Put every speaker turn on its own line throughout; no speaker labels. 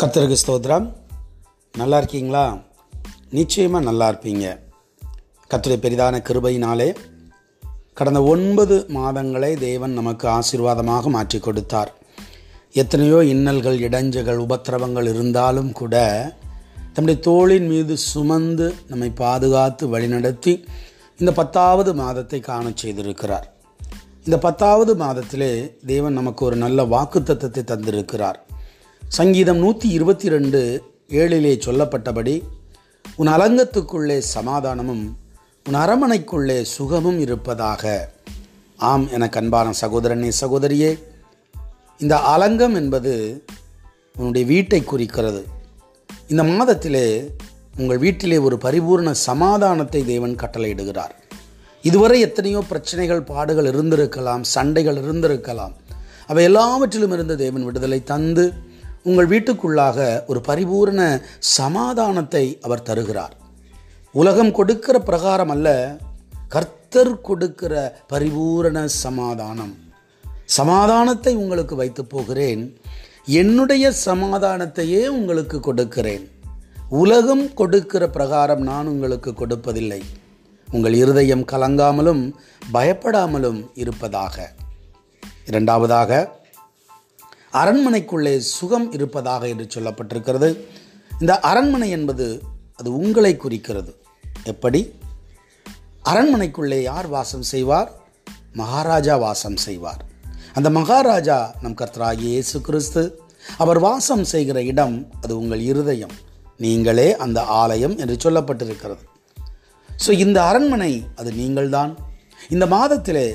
கத்திரகு ஸ்தோத்ரா நல்லா இருக்கீங்களா நிச்சயமாக நல்லா இருப்பீங்க கர்த்தருடைய பெரிதான கிருபையினாலே கடந்த ஒன்பது மாதங்களை தேவன் நமக்கு ஆசீர்வாதமாக மாற்றி கொடுத்தார். எத்தனையோ இன்னல்கள் இடைஞ்சல்கள் உபத்திரவங்கள் இருந்தாலும் கூட தம்முடைய தோளின் மீது சுமந்து நம்மை பாதுகாத்து வழிநடத்தி இந்த பத்தாவது மாதத்தை காண செய்திருக்கிறார். இந்த பத்தாவது மாதத்திலே தேவன் நமக்கு ஒரு நல்ல வாக்குத்தத்தத்தை தந்திருக்கிறார். சங்கீதம் நூற்றி இருபத்தி ரெண்டு ஏழிலே சொல்லப்பட்டபடி உன் அலங்கத்துக்குள்ளே சமாதானமும் உன் அரமனைக்குள்ளே சுகமும் இருப்பதாக. ஆம் என கண்பான சகோதரனே சகோதரியே இந்த அலங்கம் என்பது உன்னுடைய வீட்டை குறிக்கிறது. இந்த மாதத்திலே உங்கள் வீட்டிலே ஒரு பரிபூர்ண சமாதானத்தை தேவன் கட்டளையிடுகிறார். இதுவரை எத்தனையோ பிரச்சனைகள் பாடுகள் இருந்திருக்கலாம் சண்டைகள் இருந்திருக்கலாம். அவை எல்லாவற்றிலும் இருந்து தேவன் விடுதலை தந்து உங்கள் வீட்டுக்குள்ளாக ஒரு பரிபூர்ண சமாதானத்தை அவர் தருகிறார். உலகம் கொடுக்கிற பிரகாரம் அல்ல கர்த்தர் கொடுக்கிற பரிபூரண சமாதானம். சமாதானத்தை உங்களுக்கு வைத்து போகிறேன் என்னுடைய சமாதானத்தையே உங்களுக்கு கொடுக்கிறேன். உலகம் கொடுக்கிற பிரகாரம் நான் உங்களுக்கு கொடுப்பதில்லை. உங்கள் இருதயம் கலங்காமலும் பயப்படாமலும் இருப்பதாக. இரண்டாவதாக அரண்மனைக்குள்ளே சுகம் இருப்பதாக என்று சொல்லப்பட்டிருக்கிறது. இந்த அரண்மனை என்பது அது உங்களை குறிக்கிறது. எப்படி? அரண்மனைக்குள்ளே யார் வாசம் செய்வார்? மகாராஜா வாசம் செய்வார். அந்த மகாராஜா நம் கர்த்தராகிய இயேசு கிறிஸ்து. அவர் வாசம் செய்கிற இடம் அது உங்கள் இருதயம். நீங்களே அந்த ஆலயம் என்று சொல்லப்பட்டிருக்கிறது. ஸோ இந்த அரண்மனை அது நீங்கள்தான். இந்த மாதத்திலே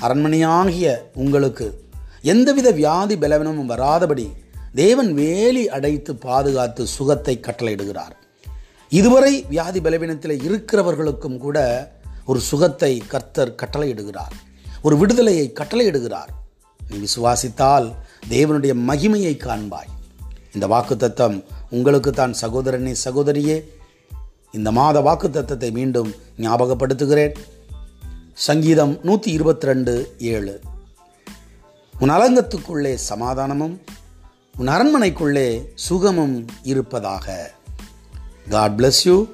அரண்மனையாகிய உங்களுக்கு எந்தவித வியாதி பலவீனமும் வராதபடி தேவன் வேலி அடைத்து பாதுகாத்து சுகத்தை கட்டளையிடுகிறார். இதுவரை வியாதி பலவீனத்தில் இருக்கிறவர்களுக்கும் கூட ஒரு சுகத்தை கர்த்தர் கட்டளையிடுகிறார். ஒரு விடுதலையை கட்டளையிடுகிறார். நீ விசுவாசித்தால் தேவனுடைய மகிமையை காண்பாய். இந்த வாக்குத்தத்தம் உங்களுக்கு தான் சகோதரனே சகோதரியே இந்த மாத வாக்குத்தத்தத்தை மீண்டும் ஞாபகப்படுத்துகிறேன். சங்கீதம் நூற்றி இருபத்தி ரெண்டு ஏழு. உன் அலங்கத்துக்குள்ளே சமாதானமும் உன் அரண்மனைக்குள்ளே சுகமும் இருப்பதாக. God bless you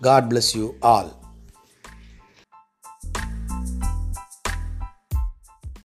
God bless you all